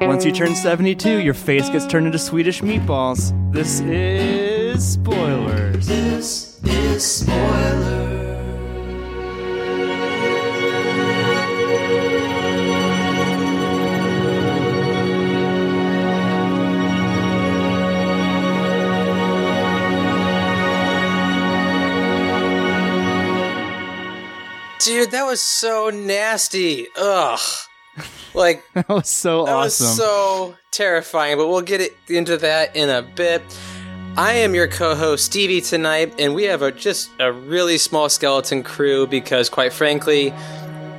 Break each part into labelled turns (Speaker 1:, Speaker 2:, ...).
Speaker 1: Once you turn 72, your face gets turned into Swedish meatballs. This is spoilers.
Speaker 2: This is spoilers.
Speaker 3: Dude, that was so nasty. Ugh. Like
Speaker 1: That was so
Speaker 3: that
Speaker 1: awesome.
Speaker 3: was so terrifying, but we'll get into that in a bit. I am your co-host Stevie tonight, and we have a just a really small skeleton crew because, quite frankly,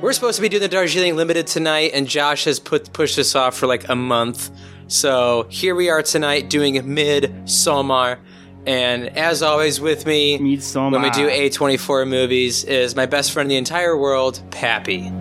Speaker 3: we're supposed to be doing the Darjeeling Limited tonight, and Josh has put pushed us off for like a month. So here we are tonight doing Mid Somar, and as always with me when we do A24 movies is my best friend in the entire world, Pappy.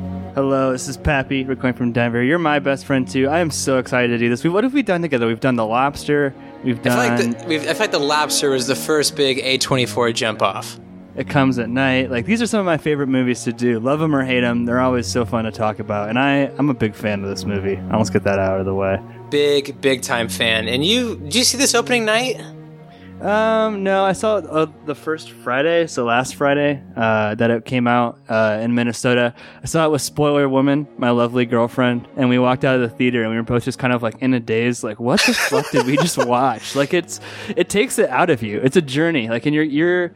Speaker 1: Hello, this is Pappy, recording from Denver. You're my best friend too. I am so excited to do this. We, what have we done together? We've done The Lobster. We've
Speaker 3: I
Speaker 1: done
Speaker 3: feel like the, we've, I feel like the Lobster was the first big A24 jump off.
Speaker 1: It Comes at Night. Like these are some of my favorite movies to do. Love them or hate them, they're always so fun to talk about. And I, I'm a big fan of this movie. I Let's get that out of the way.
Speaker 3: Big, big time fan. And you, did you see this opening night?
Speaker 1: Um, no, I saw it uh, the first Friday, so last Friday, uh, that it came out uh, in Minnesota. I saw it with Spoiler Woman, my lovely girlfriend, and we walked out of the theater and we were both just kind of like in a daze, like, what the fuck did we just watch? Like, it's it takes it out of you. It's a journey. Like, and you're you're.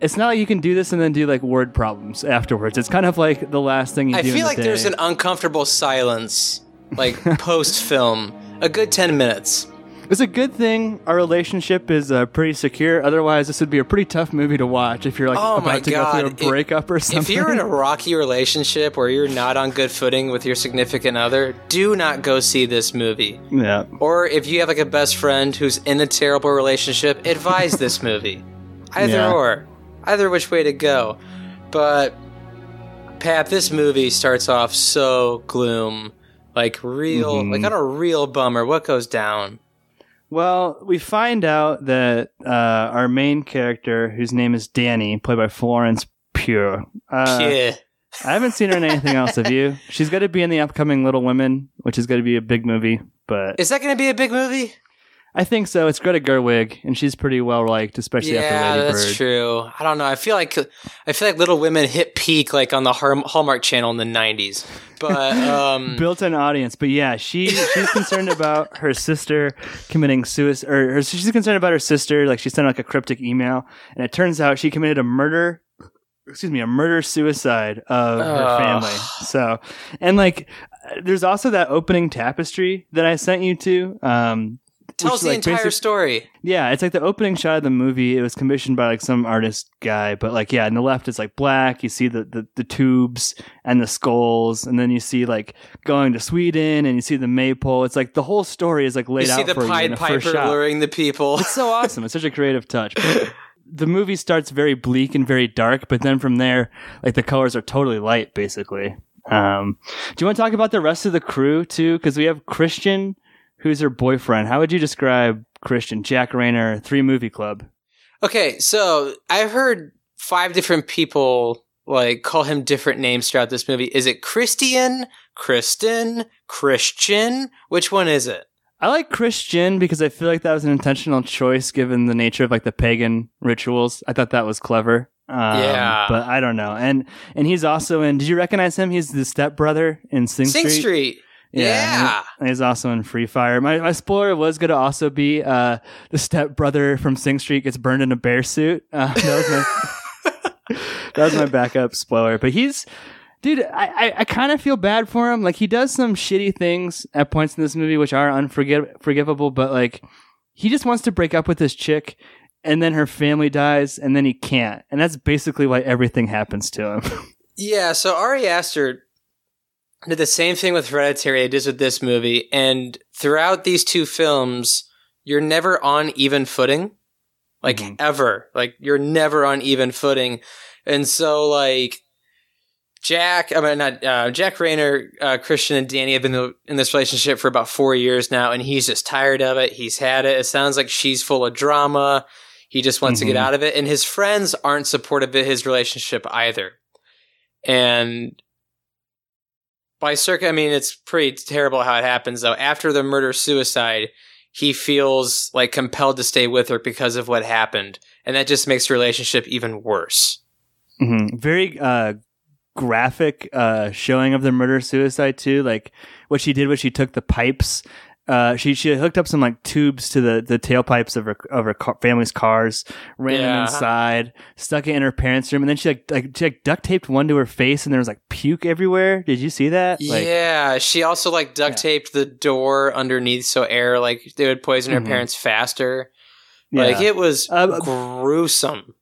Speaker 1: It's not like you can do this and then do like word problems afterwards. It's kind of like the last thing you
Speaker 3: I
Speaker 1: do. in
Speaker 3: feel
Speaker 1: the
Speaker 3: like there's an uncomfortable silence, like post film. A good 10 minutes.
Speaker 1: It's a good thing our relationship is uh, pretty secure. Otherwise, this would be a pretty tough movie to watch if you're like
Speaker 3: Oh
Speaker 1: about to
Speaker 3: God.
Speaker 1: go through a
Speaker 3: If-
Speaker 1: breakup or something.
Speaker 3: If you're in a rocky relationship where you're not on good footing with your significant other, do not go see this movie.
Speaker 1: yeah,
Speaker 3: Or if you have like a best friend who's in a terrible relationship, advise this movie. Either
Speaker 1: Yeah.
Speaker 3: or. Either which way to go. But Pap, this movie starts off so gloom. Like real
Speaker 1: Mhm.
Speaker 3: like on a real bummer. What goes down?
Speaker 1: Well, we find out that uh, our main character, whose name is Danny, played by Florence Pugh. Uh,
Speaker 3: yeah.
Speaker 1: I haven't seen her in anything else. Have you? She's going to be in the upcoming Little Women, which is going to be a big movie. But
Speaker 3: Is that gonna be a big movie?
Speaker 1: I think so. It's Greta Gerwig, and she's pretty well liked, especially
Speaker 3: yeah,
Speaker 1: after Lady Bird.
Speaker 3: that's
Speaker 1: Bird.
Speaker 3: true. I don't know. I feel like I feel like Little Women hit peak like on the Hallmark Channel in the '90s. But um,
Speaker 1: built an audience. But yeah, she she's concerned about her sister committing suicide, or her, she's concerned about her sister. Like she sent like a cryptic email, and it turns out she committed a murder. Excuse me, a murder suicide of her family. So, and like, there's also that opening tapestry that I sent you to. Um,
Speaker 3: tells the
Speaker 1: like,
Speaker 3: entire story.
Speaker 1: yeah, it's like the opening shot of the movie. It was commissioned by like some artist guy, but like yeah, on the left it's like black. You see the, the the tubes and the skulls, and then you see like going to Sweden, and you see the maypole. It's like the whole story is like laid
Speaker 3: You see
Speaker 1: out
Speaker 3: the
Speaker 1: for you
Speaker 3: Pied
Speaker 1: the
Speaker 3: Piper luring the people.
Speaker 1: It's so awesome. It's such a creative touch. the movie starts very bleak and very dark, but then from there, like the colors are totally light, basically. Um, do you want to talk about the rest of the crew too? Because we have Christian, who's her boyfriend. How would you describe Christian? Jack Reynor, Three Movie Club.
Speaker 3: Okay, so I've heard five different people like call him different names throughout this movie. Is it Christian, Kristen, Christian? Which one is it?
Speaker 1: I like Christian because I feel like that was an intentional choice given the nature of like the pagan rituals. I thought that was clever. Um,
Speaker 3: Yeah.
Speaker 1: but I don't know. And and he's also in. Did you recognize him? He's the stepbrother in Sing,
Speaker 3: Sing Street. Yeah.
Speaker 1: and he's also in Free Fire. My my spoiler was going to also be uh, the stepbrother from Sing Street gets burned in a bear suit. Uh, that was my that was my backup spoiler. But he's dude. I I, I kind of feel bad for him. Like he does some shitty things at points in this movie which are unforgivable. But like he just wants to break up with this chick. And then her family dies, and then he can't, and that's basically why everything happens to him.
Speaker 3: Yeah, so Ari Aster did the same thing with Hereditary it did with this movie, and throughout these two films, you're never on even footing. Like
Speaker 1: Mhm.
Speaker 3: ever. Like you're never on even footing. And so like Jack, I mean not uh, Jack Reynor, uh, Christian and Danny have been in this relationship for about four years now, and he's just tired of it. He's had it. It sounds like she's full of drama. He just wants to get
Speaker 1: Mhm.
Speaker 3: out of it, and his friends aren't supportive of his relationship either. And by circa, I mean it's pretty terrible how it happens though. After the murder suicide, he feels like compelled to stay with her because of what happened, and that just makes the relationship even worse.
Speaker 1: hmm Very uh, graphic uh, showing of the murder suicide too. Like what she did was she took the pipes. Uh, she she hooked up some like tubes to the, the tailpipes of her of her car, family's cars, ran them inside, stuck it in her parents' room, and then she like like she like duct taped one to her face, and there was like puke everywhere. Did you see that? Like,
Speaker 3: yeah, she also like duct taped the door underneath so air like they would poison her
Speaker 1: Mhm.
Speaker 3: parents faster.
Speaker 1: yeah.
Speaker 3: Like it was
Speaker 1: Uh,
Speaker 3: gruesome.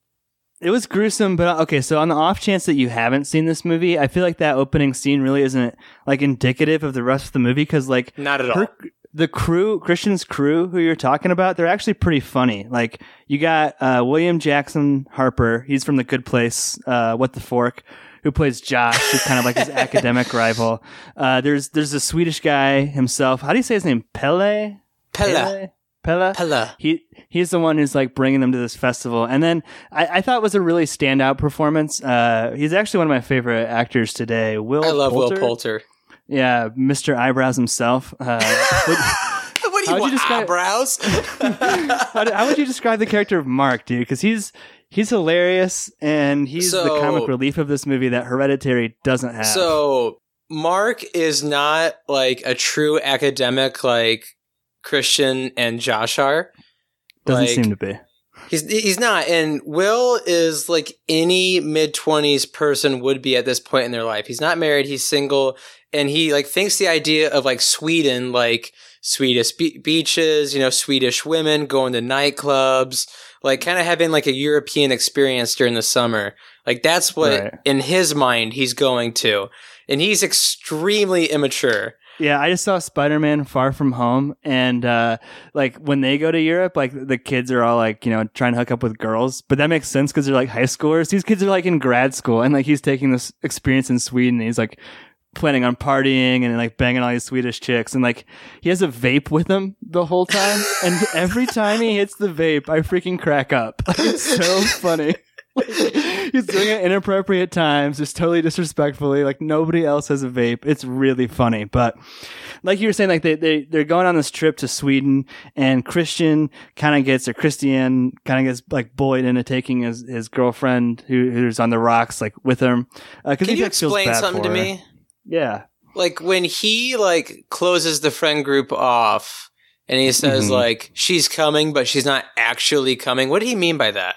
Speaker 1: It was gruesome, but uh, okay. So on the off chance that you haven't seen this movie, I feel like that opening scene really isn't like indicative of the rest of the movie because like
Speaker 3: Not at all.
Speaker 1: The crew, Christian's crew, who you're talking about, they're actually pretty funny. Like you got uh, William Jackson Harper, he's from The Good Place, uh, What the Fork, who plays Josh, who's kind of like his academic rival. Uh, there's there's a Swedish guy himself. How do you say his name? Pele.
Speaker 3: Pella.
Speaker 1: Pella.
Speaker 3: Pella.
Speaker 1: He he's the one who's like bringing them to this festival, and then I, I thought it was a really standout performance. Uh, he's actually one of my favorite actors today. Will
Speaker 3: I love
Speaker 1: Poulter?
Speaker 3: Will Poulter.
Speaker 1: Yeah, Mr. Eyebrows himself. Uh, what-
Speaker 3: What do
Speaker 1: How'd
Speaker 3: you
Speaker 1: you
Speaker 3: want?
Speaker 1: describe-
Speaker 3: eyebrows?
Speaker 1: how, how would you describe the character of Mark, dude? Because he's he's hilarious, and he's the comic relief of this movie that Hereditary doesn't have.
Speaker 3: so Mark is not like a true academic like Christian and Josh are.
Speaker 1: doesn't
Speaker 3: like-
Speaker 1: seem to be.
Speaker 3: He's he's not, and Will is like any mid twenties person would be at this point in their life. He's not married. He's single, and he like thinks the idea of like Sweden, like Swedish be- beaches, you know, Swedish women going to nightclubs, like kind of having like a European experience during the summer. Like that's what
Speaker 1: Right.
Speaker 3: in his mind he's going to, and he's extremely immature.
Speaker 1: Yeah, I just saw Spider Man Far From Home, and uh, like when they go to Europe, like the kids are all like, you know, trying to hook up with girls. But that makes sense because they're like high schoolers. These kids are like in grad school, and like he's taking this experience in Sweden. And he's like planning on partying and like banging all these Swedish chicks, and like he has a vape with him the whole time. and every time he hits the vape, I freaking crack up. It's so funny. Like, he's doing it inappropriate times, just totally disrespectfully. Like nobody else has a vape. It's really funny. But like you were saying, like they, they, they're going on this trip to Sweden and Christian kind of gets, or Christian kind of gets like bullied into taking his, his girlfriend who, who's on the rocks, like with him. Uh,
Speaker 3: Can
Speaker 1: he
Speaker 3: you explain something to
Speaker 1: her.
Speaker 3: me?
Speaker 1: Yeah.
Speaker 3: like when he like closes the friend group off and he says
Speaker 1: Mhm.
Speaker 3: like she's coming but she's not actually coming what did he mean by that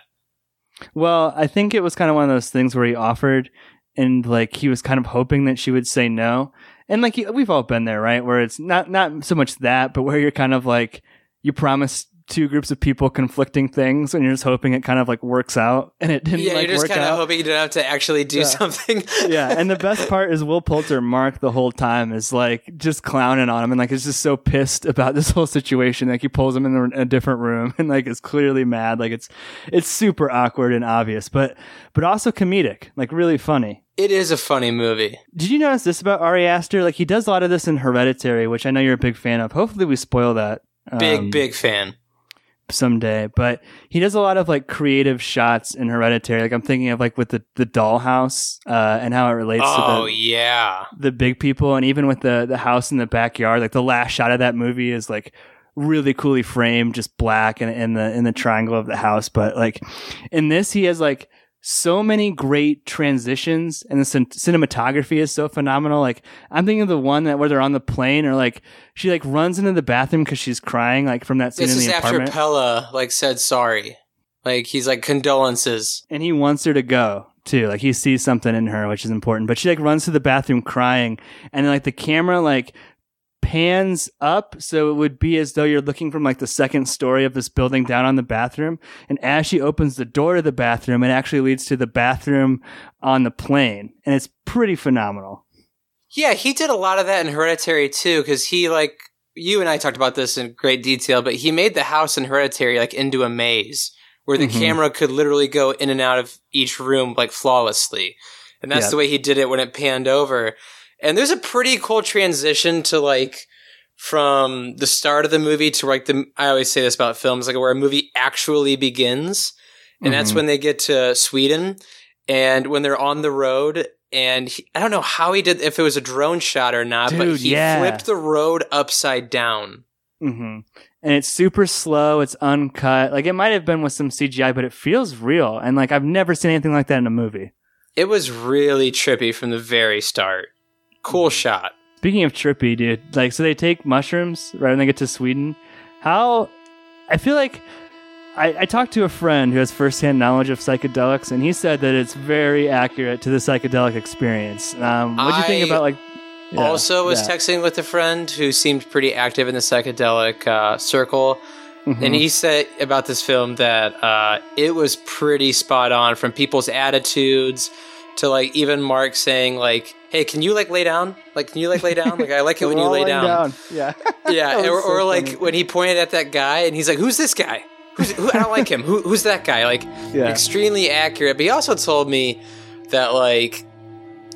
Speaker 1: Well, I think it was kind of one of those things where he offered and like he was kind of hoping that she would say no. And like we've all been there, right? Where it's not not so much that, but where you're kind of like you promise two groups of people conflicting things and you're just hoping it kind of like works out and it didn't work.
Speaker 3: yeah
Speaker 1: like
Speaker 3: you're just kind of hoping you don't have to actually do
Speaker 1: Yeah.
Speaker 3: something
Speaker 1: yeah, and the best part is Will Poulter, Mark, the whole time is like just clowning on him and like is just so pissed about this whole situation. Like he pulls him in a different room and like is clearly mad. Like it's it's super awkward and obvious, but but also comedic, like really funny.
Speaker 3: it is a funny movie
Speaker 1: Did you notice this about Ari Aster? Like he does a lot of this in Hereditary, which I know you're a big fan of. Hopefully we spoil that.
Speaker 3: big
Speaker 1: um,
Speaker 3: big fan
Speaker 1: someday. But he does a lot of like creative shots in Hereditary. Like I'm thinking of like with the the dollhouse uh, and how it relates to the
Speaker 3: oh yeah
Speaker 1: the big people and even with the the house in the backyard like the last shot of that movie is like really coolly framed just black and in the in the triangle of the house but like in this he has like so many great transitions and the cin- cinematography is so phenomenal like i'm thinking of the one that where they're on the plane or like she like runs into the bathroom because she's crying like from that scene
Speaker 3: this
Speaker 1: in
Speaker 3: is
Speaker 1: the
Speaker 3: after
Speaker 1: apartment
Speaker 3: pella like said sorry like he's like condolences
Speaker 1: and he wants her to go too. Like he sees something in her, which is important. But she like runs to the bathroom crying, and then, like the camera like pans up, so it would be as though you're looking from like the second story of this building down on the bathroom. And as she opens the door to the bathroom, it actually leads to the bathroom on the plane, and it's pretty phenomenal.
Speaker 3: yeah he did a lot of that in hereditary too because he like you and i talked about this in great detail but he made the house in hereditary like into a maze where the
Speaker 1: Mhm.
Speaker 3: camera could literally go in and out of each room like flawlessly and that's
Speaker 1: Yeah.
Speaker 3: the way he did it when it panned over and there's a pretty cool transition to like from the start of the movie to like the i always say this about films like where a movie actually begins and that's
Speaker 1: Mhm.
Speaker 3: when they get to sweden and when they're on the road and he, I don't know how he did if it was a drone shot or not, but he
Speaker 1: yeah.
Speaker 3: flipped the road upside down.
Speaker 1: hmm And it's super slow. It's uncut. Like it might have been with some CGI, but it feels real. And like I've never seen anything like that in a movie.
Speaker 3: It was really trippy from the very start. Cool shot.
Speaker 1: Speaking of trippy, dude, like so they take mushrooms right when they get to Sweden. How I feel like I, I talked to a friend who has firsthand knowledge of psychedelics, and he said that it's very accurate to the psychedelic experience. Um, what do you think about like? yeah,
Speaker 3: also was
Speaker 1: yeah.
Speaker 3: texting with a friend who seemed pretty active in the psychedelic uh, circle.
Speaker 1: Mhm.
Speaker 3: And he said about this film that uh, it was pretty spot on from people's attitudes to like even Mark saying like, "Hey, can you like lay down? Like, can you like lay down? Like, I like it when you lay
Speaker 1: laying
Speaker 3: down."
Speaker 1: Yeah,
Speaker 3: Yeah, or,
Speaker 1: so
Speaker 3: or like when he pointed at that guy and he's like, "Who's this guy? Who's, who? I don't like him. Who, who's that guy?" Like,
Speaker 1: Yeah.
Speaker 3: extremely accurate. But he also told me that like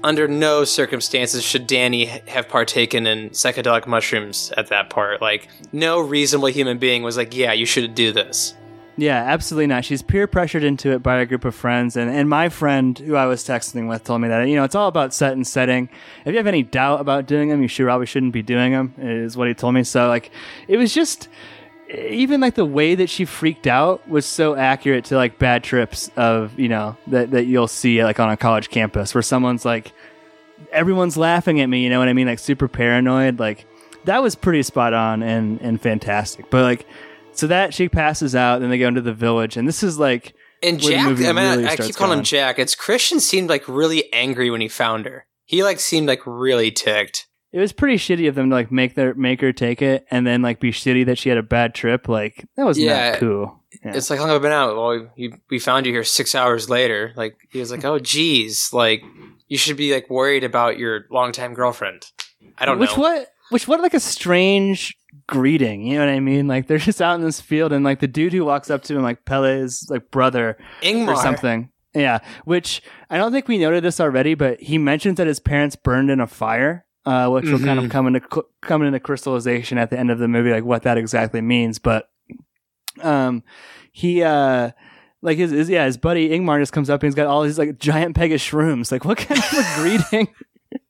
Speaker 3: under no circumstances should Danny have partaken in psychedelic mushrooms at that part. Like, no reasonable human being was like, "Yeah, you should do this."
Speaker 1: Yeah, absolutely not. She's peer pressured into it by a group of friends, and, and my friend who I was texting with told me that you know it's all about set and setting. If you have any doubt about doing them, you should probably shouldn't be doing them. Is what he told me. So like, it was just even like the way that she freaked out was so accurate to like bad trips of you know that that you'll see like on a college campus where someone's like everyone's laughing at me. You know what I mean? Like super paranoid. Like that was pretty spot on and and fantastic. But like, so that she passes out, then they go into the village, and this is like,
Speaker 3: And Jack, I mean,
Speaker 1: really
Speaker 3: I keep calling him. Jack. It's Christian seemed like really angry when he found her. He like seemed like really ticked.
Speaker 1: it was pretty shitty of them to like make their make her take it, and then like be shitty that she had a bad trip. Like that was
Speaker 3: Yeah.
Speaker 1: not cool. Yeah.
Speaker 3: It's like how long have I been out? Well, you, we found you here six hours later. Like he was like, "Oh, geez, like you should be like worried about your longtime girlfriend." I don't
Speaker 1: which
Speaker 3: know.
Speaker 1: what which what like a strange greeting. You know what I mean? Like they're just out in this field, and like the dude who walks up to him, like Pele's like brother
Speaker 3: Ingmar.
Speaker 1: or something. Yeah, which I don't think we noted this already, but he mentions that his parents burned in a fire, uh, which will kind of
Speaker 3: Mhm.
Speaker 1: come into cl- come into crystallization at the end of the movie, like what that exactly means. But um, he uh, like his, his yeah, his buddy Ingmar just comes up and he's got all these like giant peg of shrooms. Like, what kind of a greeting?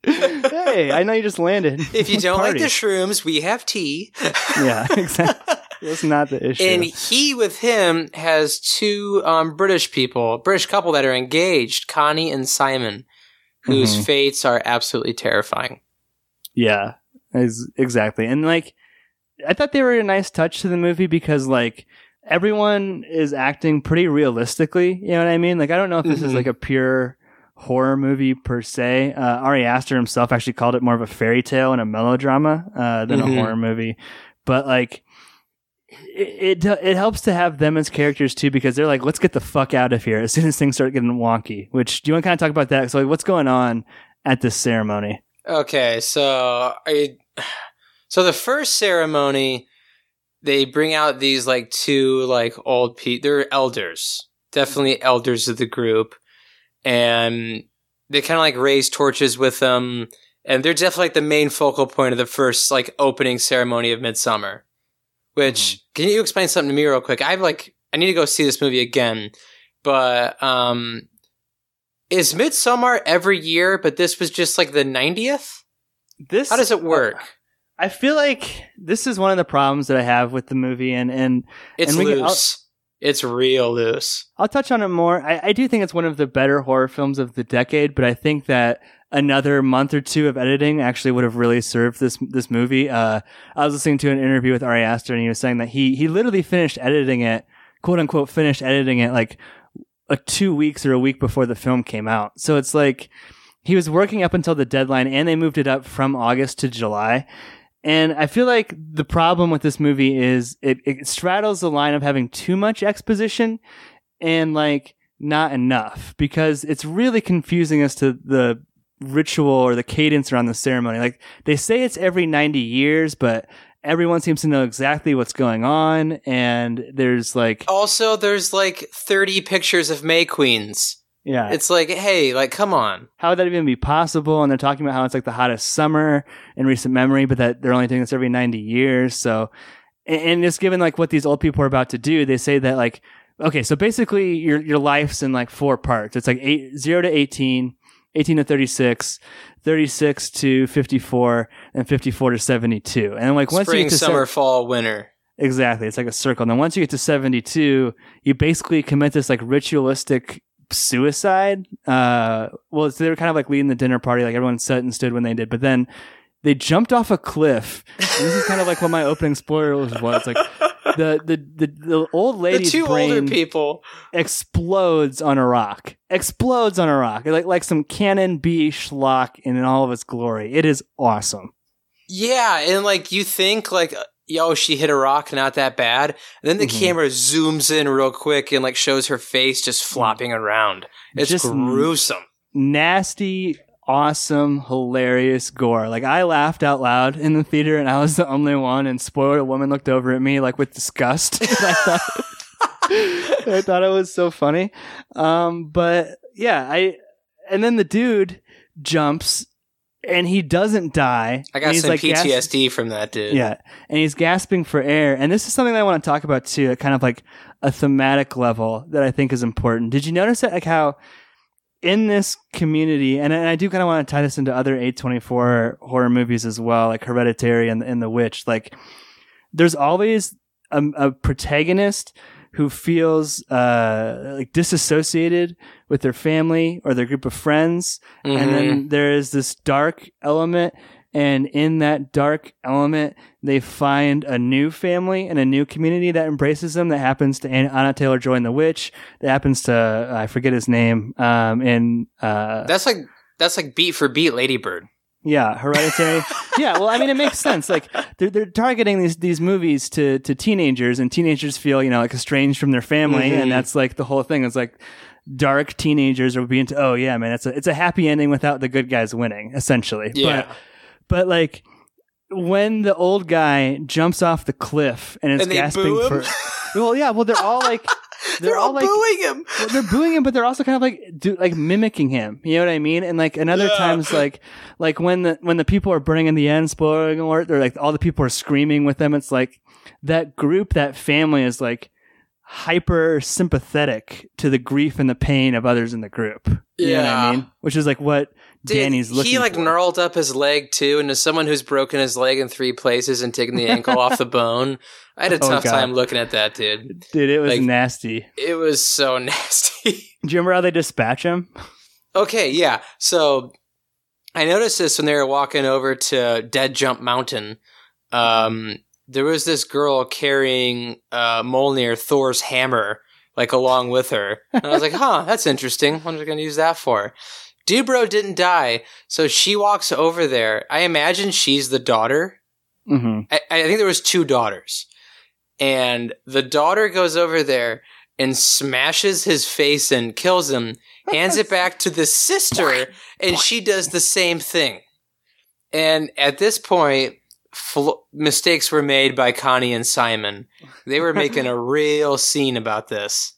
Speaker 1: Hey, I know you just landed.
Speaker 3: If you don't like the shrooms, we have tea.
Speaker 1: yeah, exactly. That's not the issue.
Speaker 3: And he with him has two um, British people, British couple that are engaged, Connie and Simon, whose
Speaker 1: Mhm.
Speaker 3: fates are absolutely terrifying.
Speaker 1: Yeah, is exactly. And like, I thought they were a nice touch to the movie because like everyone is acting pretty realistically. You know what I mean? Like, I don't know if this is
Speaker 3: Mhm.
Speaker 1: like a pure horror movie per se. Uh, Ari Aster himself actually called it more of a fairy tale and a melodrama uh, than
Speaker 3: Mhm.
Speaker 1: a horror movie. But like. It, it it helps to have them as characters too because they're like let's get the fuck out of here as soon as things start getting wonky. Which do you want to kind of talk about that? So like, what's going on at this ceremony?
Speaker 3: Okay, so I, so the first ceremony, they bring out these like two like old people. They're elders, definitely elders of the group, and they kind of like raise torches with them, and they're definitely like the main focal point of the first like opening ceremony of Midsummer. Which can you explain something to me real quick? I've like I need to go see this movie again, but um, is Midsummer every year? But this was just like the ninetieth.
Speaker 1: This
Speaker 3: How does it work?
Speaker 1: I feel like this is one of the problems that I have with the movie, and and
Speaker 3: It's
Speaker 1: and
Speaker 3: loose. It's real loose.
Speaker 1: I'll touch on it more. I, I do think it's one of the better horror films of the decade, but I think that another month or two of editing actually would have really served this this movie. Uh, I was listening to an interview with Ari Aster, and he was saying that he he literally finished editing it, quote unquote, finished editing it like a two weeks or a week before the film came out. So it's like he was working up until the deadline, and they moved it up from August to July. And I feel like the problem with this movie is it, it straddles the line of having too much exposition and like not enough because it's really confusing as to the ritual or the cadence around the ceremony. Like they say it's every 90 years, but everyone seems to know exactly what's going on. And there's like,
Speaker 3: Also, there's like 30 pictures of May Queens.
Speaker 1: Yeah,
Speaker 3: It's like, hey, like, come on.
Speaker 1: how would that even be possible? And they're talking about how it's like the hottest summer in recent memory, but that they're only doing this every 90 years. So, and, and just given like what these old people are about to do, they say that like, okay, so basically your, your life's in like four parts. It's like eight, zero to 18, 18 to 36, 36 to 54, and 54 to 72. And like once you get to
Speaker 3: summer,
Speaker 1: se-
Speaker 3: fall, winter.
Speaker 1: exactly, it's like a circle. And then once you get to 72, you basically commit this like ritualistic suicide. Uh, well, so they were kind of like leading the dinner party, like everyone sat and stood when they did, but then they jumped off a cliff. And this is kind of like what my opening spoiler was. was like the, the, the, the old
Speaker 3: The
Speaker 1: lady's
Speaker 3: two
Speaker 1: brain
Speaker 3: older people.
Speaker 1: explodes on a rock. Explodes on a rock. Like like some Canon B schlock in all of its glory. It is awesome.
Speaker 3: Yeah, and like you think like yo, she hit a rock, not that bad. And then the
Speaker 1: Mhm.
Speaker 3: camera zooms in real quick and like shows her face just flopping around. It's
Speaker 1: Just-
Speaker 3: gruesome.
Speaker 1: Nasty, awesome, hilarious gore. Like I laughed out loud in the theater and I was the only one and spoiler a woman looked over at me like with disgust. I thought I thought it was so funny. Um but yeah, I and then the dude jumps and he doesn't die.
Speaker 3: I got
Speaker 1: he's,
Speaker 3: some
Speaker 1: like,
Speaker 3: PTSD from that dude.
Speaker 1: Yeah. And he's gasping for air. And this is something that I want to talk about too, at kind of like a thematic level that I think is important. Did you notice that, like how in this community, and, and I do kind of want to tie this into other A24 horror movies as well, like Hereditary and, and The Witch, like there's always a, a protagonist who feels uh, like disassociated with their family or their group of friends and
Speaker 3: Mhm.
Speaker 1: then there is this dark element and in that dark element they find a new family and a new community that embraces them that happens to Anya Taylor-Joy in The Witch that happens to I forget his name um in uh
Speaker 3: that's like that's like beat for beat Ladybird.
Speaker 1: Yeah, Hereditary. yeah, well, I mean, it makes sense. Like they're they're targeting these these movies to to teenagers, and teenagers feel you know like estranged from their family,
Speaker 3: Mhm.
Speaker 1: and that's like the whole thing. It's like dark teenagers are being to oh yeah, man, it's a it's a happy ending without the good guys winning, essentially.
Speaker 3: Yeah.
Speaker 1: But but like when the old guy jumps off the cliff and is
Speaker 3: And
Speaker 1: gasping for well, yeah, well, they're all like.
Speaker 3: They're, all,
Speaker 1: like
Speaker 3: booing him.
Speaker 1: well, they're booing him, but they're also kind of like do, like mimicking him. You know what I mean? And like, and other
Speaker 3: Yeah.
Speaker 1: times, like like when the when the people are burning in the end, spoiler alert, they're like all the people are screaming with them. It's like that group, that family is like hyper sympathetic to the grief and the pain of others in the group. You know what I mean? Which is like what
Speaker 3: Dude,
Speaker 1: Danny's looking.
Speaker 3: he like
Speaker 1: for.
Speaker 3: gnarled up his leg too, and as someone who's broken his leg in three places and taken the ankle off the bone, I had a
Speaker 1: Oh,
Speaker 3: tough
Speaker 1: God.
Speaker 3: time looking at that dude.
Speaker 1: Dude, it was
Speaker 3: like-
Speaker 1: nasty.
Speaker 3: It was so nasty.
Speaker 1: Do you remember how they dispatch him?
Speaker 3: okay, yeah. So I noticed this when they were walking over to Dead Jump Mountain. Um, there was this girl carrying uh, Molnir, Thor's hammer, like along with her. And I was like, huh, that's interesting. What are we going to use that for? Dubro didn't die, so she walks over there. I imagine she's the daughter.
Speaker 1: Mm-hmm.
Speaker 3: I, I think there was two daughters, and the daughter goes over there and smashes his face and kills him. Hands it back to the sister, and she does the same thing. And at this point, fl- mistakes were made by Connie and Simon. They were making a real scene about this.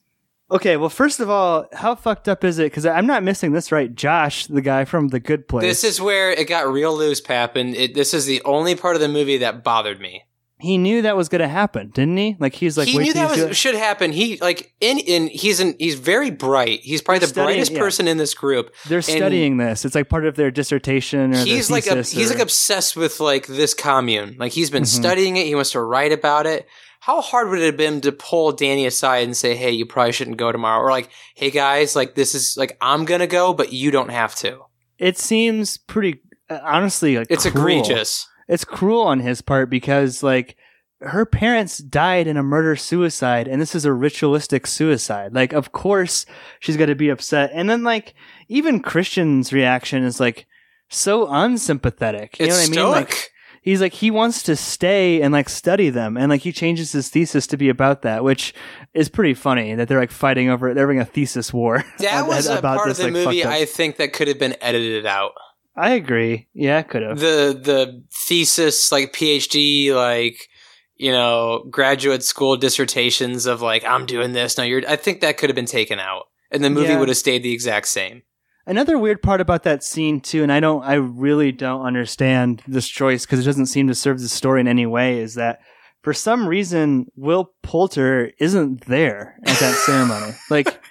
Speaker 1: Okay, well, first of all, how fucked up is it? Because I'm not missing this right. Josh, the guy from The Good Place.
Speaker 3: This is where it got real loose, Pap, and it, this is the only part of the movie that bothered me.
Speaker 1: he knew that was going to happen, didn't he? Like he's like,
Speaker 3: he knew that was, should happen. He like in in he's in he's very bright. He's probably
Speaker 1: They're
Speaker 3: the
Speaker 1: studying-
Speaker 3: brightest
Speaker 1: yeah.
Speaker 3: person in this group.
Speaker 1: They're studying this. It's like part of their dissertation or
Speaker 3: He's
Speaker 1: their
Speaker 3: like a,
Speaker 1: thesis
Speaker 3: he's like obsessed with like this commune. Like he's been
Speaker 1: Mhm.
Speaker 3: studying it. He wants to write about it. How hard would it have been to pull Danny aside and say, "Hey, you probably shouldn't go tomorrow," or like, "Hey guys, like this is like I'm gonna go, but you don't have to."
Speaker 1: It seems pretty, uh, honestly, like
Speaker 3: It's
Speaker 1: cruel.
Speaker 3: egregious.
Speaker 1: It's cruel on his part because like her parents died in a murder suicide, and this is a ritualistic suicide. Like, of course she's going to be upset, and then like even Christian's reaction is like so unsympathetic. You
Speaker 3: It's
Speaker 1: know what I mean?
Speaker 3: stoic.
Speaker 1: Like, he's like he wants to stay and like study them and like he changes his thesis to be about that which is pretty funny that they're like fighting over it they're having a thesis war
Speaker 3: that was a part
Speaker 1: this,
Speaker 3: of the
Speaker 1: like,
Speaker 3: movie I think that could have been edited out.
Speaker 1: I agree yeah could have
Speaker 3: the the thesis like PhD like you know graduate school dissertations of like I'm doing this now you're I think that could have been taken out and the movie
Speaker 1: Yeah.
Speaker 3: would have stayed the exact same.
Speaker 1: Another weird part about that scene too and i don't i really don't understand this choice because it doesn't seem to serve the story in any way is that for some reason will poulter isn't there at that ceremony like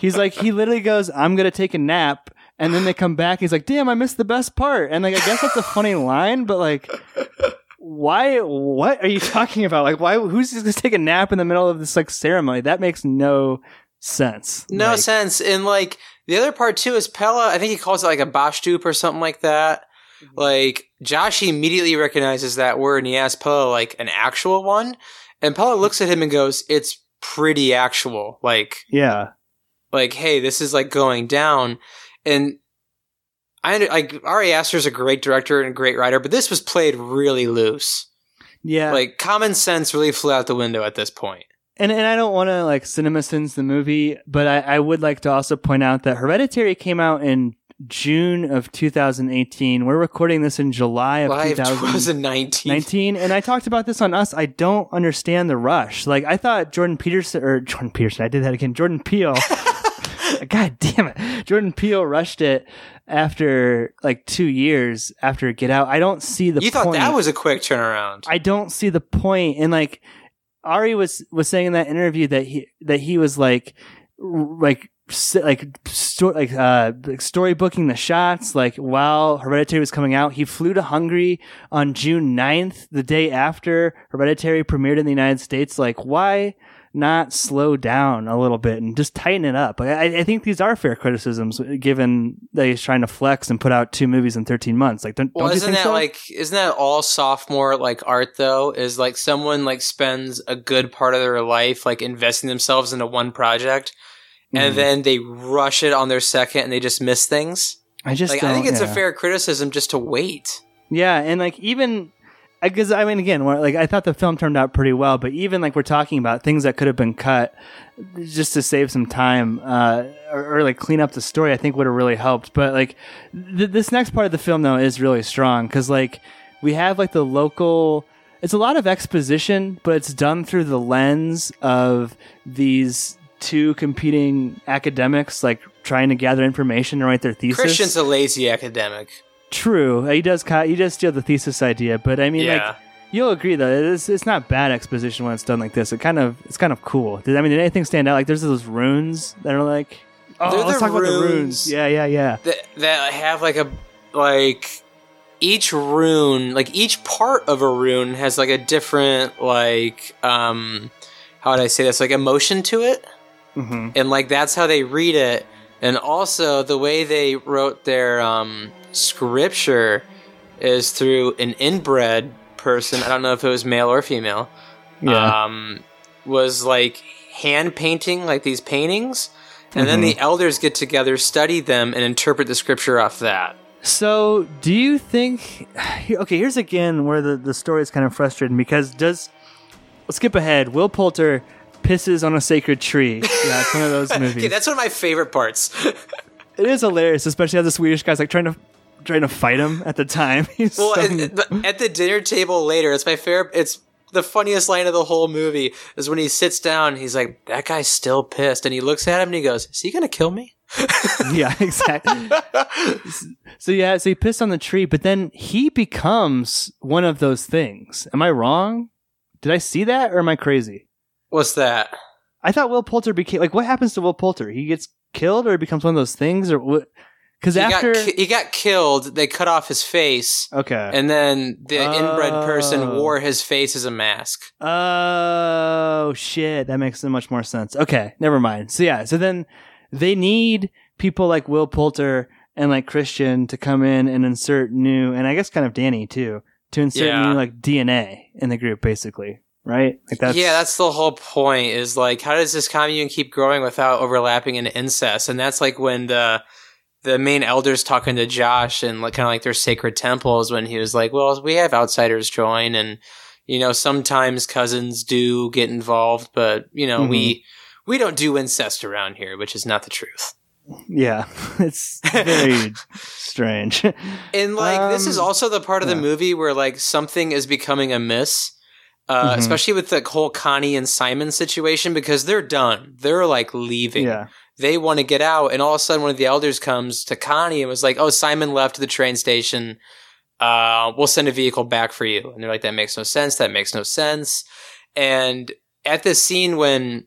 Speaker 1: he's like he literally goes i'm gonna take a nap and then they come back. He's like, "Damn, I missed the best part." And like, I guess that's a funny line, but like, why? What are you talking about? Like, why? Who's just gonna take a nap in the middle of this like ceremony? That makes no sense.
Speaker 3: No
Speaker 1: Like,
Speaker 3: sense. And like the other part too is Pella. I think he calls it like a Bashtup or something like that.
Speaker 1: Mm-hmm.
Speaker 3: Like Josh immediately recognizes that word and he asks Pella like an actual one, and Pella looks at him and goes, "It's pretty actual." Like
Speaker 1: Yeah,
Speaker 3: like hey, this is like going down, and. I under- like Ari Aster's a great director and a great writer, but this was played really loose.
Speaker 1: yeah.
Speaker 3: Like common sense really flew out the window at this point.
Speaker 1: And and I don't want to like cinema sins the movie, but I, I would like to also point out that Hereditary came out in June of 2018. We're recording this in July of
Speaker 3: Live
Speaker 1: 2019.
Speaker 3: 2019.
Speaker 1: and I talked about this on us. I don't understand the rush. Like I thought Jordan Peterson or Jordan Peterson, I did that again. Jordan Peele. God damn it. Jordan Peele rushed it after like two years after Get Out. I don't see the
Speaker 3: You thought
Speaker 1: point.
Speaker 3: that was a quick turnaround.
Speaker 1: I don't see the point. And like Ari was was saying in that interview that he that he was like like like sto- like uh like storybooking the shots like while Hereditary was coming out. He flew to Hungary on June 9th, the day after Hereditary premiered in the United States. Like why? Not slow down a little bit and just tighten it up. I, I think these are fair criticisms, given that he's trying to flex and put out two movies in thirteen months. Like, don't,
Speaker 3: Well,
Speaker 1: don't
Speaker 3: isn't
Speaker 1: think
Speaker 3: that
Speaker 1: so?
Speaker 3: like isn't that all sophomore like art though? Is like someone like spends a good part of their life like investing themselves into one project, and
Speaker 1: Mhm.
Speaker 3: then they rush it on their second and they just miss things.
Speaker 1: I just
Speaker 3: Like I think it's a fair criticism just to wait.
Speaker 1: Yeah, and like even because I mean, again, like I thought the film turned out pretty well, but even like we're talking about things that could have been cut just to save some time uh, or, or like clean up the story, I think would have really helped. But like th- this next part of the film though is really strong because like we have like the local. It's a lot of exposition, but it's done through the lens of these two competing academics, like trying to gather information and write their thesis.
Speaker 3: Christian's a lazy academic.
Speaker 1: True, he does. He does steal the thesis idea, but I mean,
Speaker 3: Yeah.
Speaker 1: like, you'll agree though, it's it's not bad exposition when it's done like this. It kind of it's kind of cool. Did I mean did anything stand out? Like, there's those runes that are like, oh,
Speaker 3: They're
Speaker 1: let's
Speaker 3: the
Speaker 1: talk about the
Speaker 3: runes.
Speaker 1: runes. Yeah, yeah, yeah.
Speaker 3: that that have like a like each rune like each part of a rune has like a different like um how would i say this like emotion to it
Speaker 1: hmm
Speaker 3: and like that's how they read it and also the way they wrote their um scripture is through an inbred person i don't know if it was male or female
Speaker 1: Yeah,
Speaker 3: um, was like hand painting like these paintings and then
Speaker 1: Mhm.
Speaker 3: the elders get together study them and interpret the scripture off that
Speaker 1: So, do you think? Okay, here's again where the the story is kind of frustrating because does let's skip ahead. Will Poulter pisses on a sacred tree. Yeah, it's one of those movies.
Speaker 3: okay that's one of my favorite parts
Speaker 1: it is hilarious, especially as the Swedish guy's like trying to trying to fight him at the time. He's
Speaker 3: well
Speaker 1: so-
Speaker 3: at, the- at the dinner table later it's my favorite it's the funniest line of the whole movie is when he sits down he's like that guy's still pissed and he looks at him and he goes is he gonna kill me
Speaker 1: yeah, exactly. so yeah, so he pissed on the tree, but then he becomes one of those things. Am I wrong? Did I see that, or am I crazy?
Speaker 3: what's that
Speaker 1: I thought Will Poulter became like what happens to Will Poulter? He gets killed, or he becomes one of those things, or what? Because
Speaker 3: he,
Speaker 1: after
Speaker 3: got, he got killed they cut off his face
Speaker 1: okay,
Speaker 3: and then the inbred person
Speaker 1: Oh.
Speaker 3: wore his face as a mask
Speaker 1: Oh shit, that makes so much more sense. Okay, never mind. So yeah, so then they need people like Will Poulter and like Christian to come in and insert new, and I guess kind of Danny too, to insert
Speaker 3: Yeah.
Speaker 1: new like DNA in the group, basically, right? Like that's
Speaker 3: yeah, that's the whole point. Is like, how does this commune keep growing without overlapping into incest? And that's like when the the main elders talking to Josh and like kind of like their sacred temples when he was like, "Well, we have outsiders join, and you know sometimes cousins do get involved, but you know we we don't do incest around here, which is not the truth."
Speaker 1: yeah, it's very strange.
Speaker 3: And like this is
Speaker 1: Um,
Speaker 3: also the part of the movie where like something is becoming amiss. Uh,
Speaker 1: Mhm.
Speaker 3: Especially with the whole Connie and Simon situation because they're done. They're like leaving.
Speaker 1: yeah,
Speaker 3: They want to get out, and all of a sudden, one of the elders comes to Connie and was like, "Oh, Simon left the train station. Uh, we'll send a vehicle back for you." And they're like, "That makes no sense. That makes no sense." And at this scene when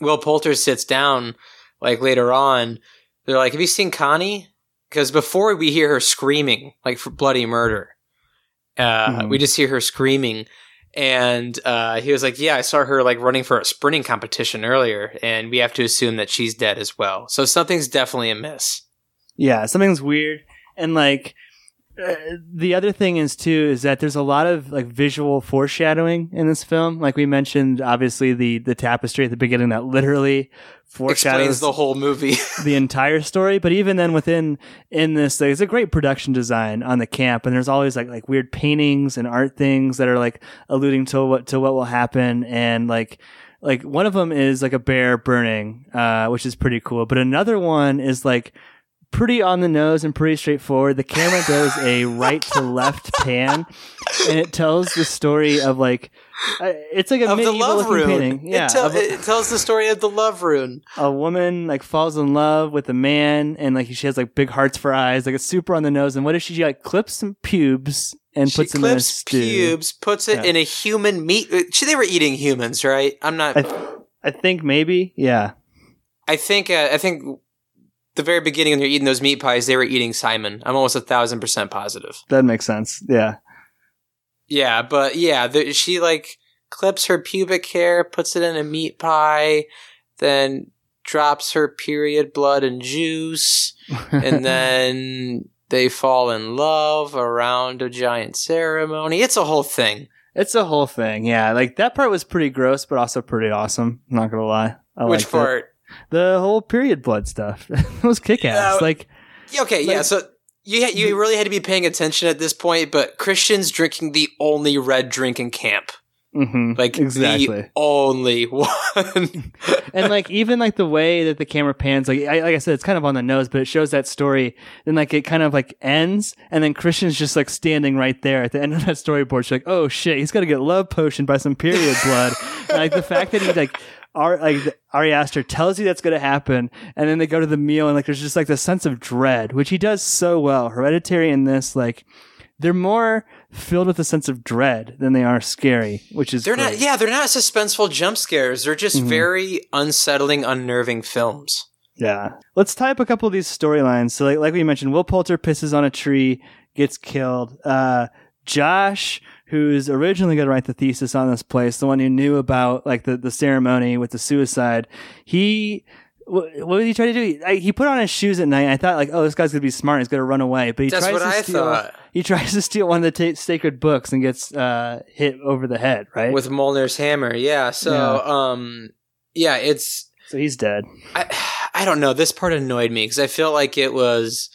Speaker 3: Will Poulter sits down, like later on, they're like, "Have you seen Connie?" because before we hear her screaming like for bloody murder, uh,
Speaker 1: Mhm.
Speaker 3: we just hear her screaming. And uh, he was like, "Yeah, I saw her like running for a sprinting competition earlier, and we have to assume that she's dead as well. So something's definitely amiss."
Speaker 1: Yeah, something's weird. And like uh, the other thing is too is that there's a lot of like visual foreshadowing in this film. Like we mentioned, obviously the the tapestry at the beginning that literally foreshadows
Speaker 3: Explains the whole movie.
Speaker 1: the entire story. But even then, within in this, there's a great production design on the camp, and there's always like like weird paintings and art things that are like alluding to what to what will happen, and like like one of them is like a bear burning, uh, which is pretty cool. But another one is like pretty on the nose and pretty straightforward. The camera does a right to left pan, and it tells the story of like uh, it's like a
Speaker 3: of the
Speaker 1: medieval
Speaker 3: love rune.
Speaker 1: painting. Yeah,
Speaker 3: it,
Speaker 1: a-
Speaker 3: it tells the story of the love rune.
Speaker 1: a woman like falls in love with a man and like she has like big hearts for eyes like it's super on the nose and what if she like clips some pubes and
Speaker 3: She
Speaker 1: puts them in a
Speaker 3: clips
Speaker 1: stew
Speaker 3: pubes, puts it
Speaker 1: Yeah.
Speaker 3: in a human meat. uh, She, they were eating humans, right? I'm not.
Speaker 1: I,
Speaker 3: I,
Speaker 1: th- I think maybe yeah I
Speaker 3: think. Uh, I think the very beginning when they're eating those meat pies, they were eating Simon. I'm almost a thousand percent positive.
Speaker 1: that makes sense yeah
Speaker 3: Yeah, but yeah, the, she like clips her pubic hair, puts it in a meat pie, then drops her period blood and juice, and then they fall in love around a giant ceremony. It's a whole thing.
Speaker 1: it's a whole thing yeah like that part was pretty gross but also pretty awesome I'm not gonna lie I
Speaker 3: Which
Speaker 1: liked it. The whole period blood stuff it was kick-ass
Speaker 3: Yeah.
Speaker 1: like
Speaker 3: Yeah, Okay, yeah. So you ha- you really had to be paying attention at this point. But Christian's drinking the only red drink in camp,
Speaker 1: mhm,
Speaker 3: like
Speaker 1: exactly
Speaker 3: the only one.
Speaker 1: and like even like the way that the camera pans like I, like I said it's kind of on the nose but it shows that story then like it kind of like ends and then Christian's just like standing right there at the end of that storyboard she's like oh shit he's got to get love potion by some period blood and, like the fact that he like Ar- like Ari Aster tells you that's going to happen, and then they go to the meal, and like there's just like the sense of dread, which he does so well. Hereditary in this, like they're more filled with a sense of dread than they are scary, which is
Speaker 3: they're
Speaker 1: great.
Speaker 3: not. Yeah, they're not suspenseful jump scares. They're just
Speaker 1: Mhm.
Speaker 3: very unsettling, unnerving films.
Speaker 1: Yeah. Let's tie up a couple of these storylines. So, like, like we mentioned, Will Poulter pisses on a tree, gets killed. Uh, Josh, who's originally going to write the thesis on this place, the one who knew about like the, the ceremony with the suicide, he. What, what did he try to do? I, he put on his shoes at night. I thought, like, oh, this guy's gonna be smart. He's gonna run away. But he
Speaker 3: That's
Speaker 1: tries
Speaker 3: what
Speaker 1: to
Speaker 3: I
Speaker 1: steal.
Speaker 3: thought.
Speaker 1: He tries to steal one of the ta sacred books and gets uh, hit over the head. Right.
Speaker 3: With Molnar's hammer, yeah. So,
Speaker 1: Yeah.
Speaker 3: um, yeah, it's
Speaker 1: so he's dead.
Speaker 3: I, I don't know. This part annoyed me because I felt like it was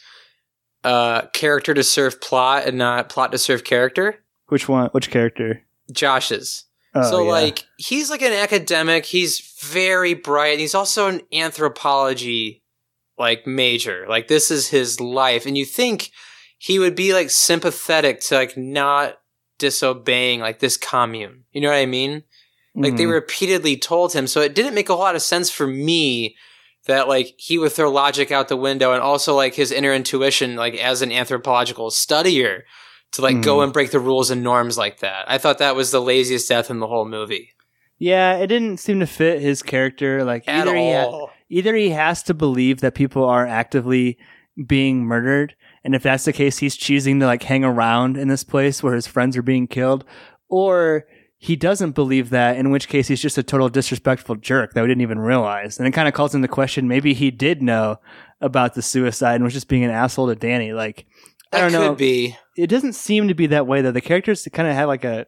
Speaker 3: uh character to serve plot and not plot to serve character.
Speaker 1: Which one? Which character?
Speaker 3: Josh's.
Speaker 1: Oh,
Speaker 3: so
Speaker 1: yeah.
Speaker 3: like he's like an academic. He's very bright. He's also an anthropology like major. Like this is his life, and you think he would be like sympathetic to like not disobeying like this commune. You know what I mean? Like they
Speaker 1: Mhm.
Speaker 3: repeatedly told him. So it didn't make a lot of sense for me that like he would throw logic out the window and also like his inner intuition, like as an anthropological studier, to like go
Speaker 1: Mhm.
Speaker 3: and break the rules and norms like that. I thought that was the laziest death in the whole movie.
Speaker 1: Yeah, it didn't seem to fit his character. Like
Speaker 3: At
Speaker 1: either he ha-
Speaker 3: all.
Speaker 1: either he has to believe that people are actively being murdered, and if that's the case, he's choosing to like hang around in this place where his friends are being killed, or he doesn't believe that, in which case he's just a total disrespectful jerk that we didn't even realize. And it kind of calls into question maybe he did know about the suicide and was just being an asshole to Danny. Like I don't know.
Speaker 3: be.
Speaker 1: it doesn't seem to be that way though. The characters kind of have like a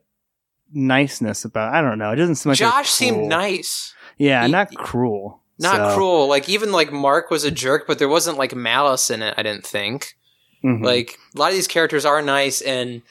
Speaker 1: niceness about. I don't know. It doesn't seem like
Speaker 3: Josh seemed nice.
Speaker 1: Yeah,
Speaker 3: He-
Speaker 1: not cruel.
Speaker 3: Not
Speaker 1: So,
Speaker 3: cruel. Like even like Mark was a jerk, but there wasn't like malice in it, I didn't think.
Speaker 1: mhm.
Speaker 3: Like a lot of these characters are nice and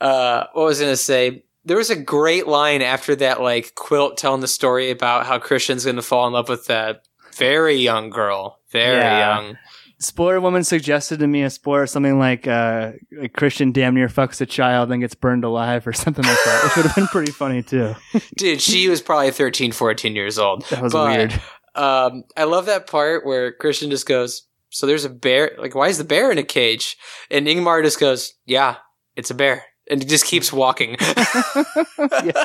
Speaker 3: uh what was I gonna say? There was a great line after that like quilt telling the story about how Christian's gonna fall in love with that very young girl. Very
Speaker 1: Yeah.
Speaker 3: young.
Speaker 1: Spoiler woman suggested to me a spoiler something like uh, a Christian damn near fucks a child and gets burned alive or something like that, which would have been pretty funny too.
Speaker 3: Dude, she was probably 13, 14 years old.
Speaker 1: That was
Speaker 3: But,
Speaker 1: weird.
Speaker 3: Um, I love that part where Christian just goes, "So there's a bear. Like, why is the bear in a cage?" And Ingmar just goes, "Yeah, it's a bear," and he just keeps walking. yeah.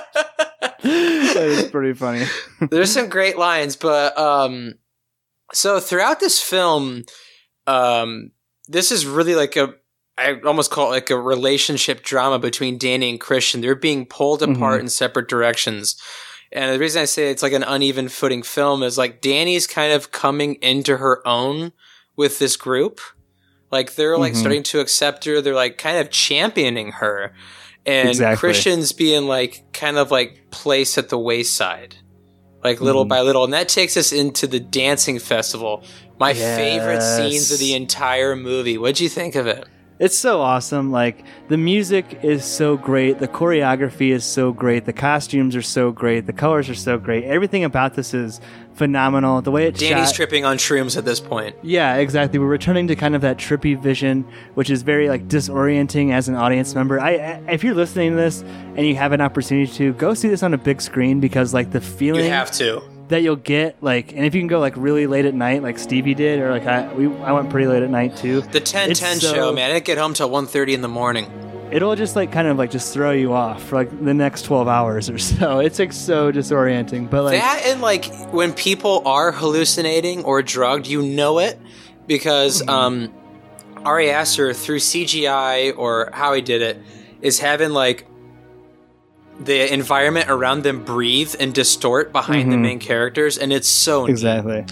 Speaker 1: that is pretty funny.
Speaker 3: There's some great lines, but um, so throughout this film, um, this is really like a I almost call it like a relationship drama between Danny and Christian. They're being pulled apart
Speaker 1: Mhm.
Speaker 3: in separate directions. And the reason I say it's like an uneven footing film is like Danny's kind of coming into her own with this group. Like they're like
Speaker 1: Mhm.
Speaker 3: starting to accept her. They're like kind of championing her. And
Speaker 1: Exactly.
Speaker 3: Christian's being like kind of like placed at the wayside. Like little
Speaker 1: Mhm.
Speaker 3: by little. And that takes us into the dancing festival. My favorite scenes of the entire movie. What'd you think of it?
Speaker 1: It's so awesome. Like the music is so great, the choreography is so great, the costumes are so great, the colors are so great. Everything about this is phenomenal. The way it's
Speaker 3: Danny's
Speaker 1: shot,
Speaker 3: tripping on shrooms at this point.
Speaker 1: Yeah, exactly. We're returning to kind of that trippy vision, which is very like disorienting as an audience member. I, I if you're listening to this and you have an opportunity to go see this on a big screen because like the feeling You
Speaker 3: have to.
Speaker 1: That you'll get like and if you can go like really late at night like Stevie did or like I we I went pretty late at night too.
Speaker 3: The 10 10
Speaker 1: so-
Speaker 3: show, man. I didn't get home till 1.30 in the morning.
Speaker 1: It'll just like kind of like just throw you off for like the next 12 hours or so. It's like so disorienting, but like
Speaker 3: that and like when people are hallucinating or drugged, you know it because
Speaker 1: Mm-hmm.
Speaker 3: um, Ari Aster through CGI or how he did it is having like the environment around them breathe and distort behind the
Speaker 1: Mhm.
Speaker 3: main characters, and it's so neat.
Speaker 1: Exactly.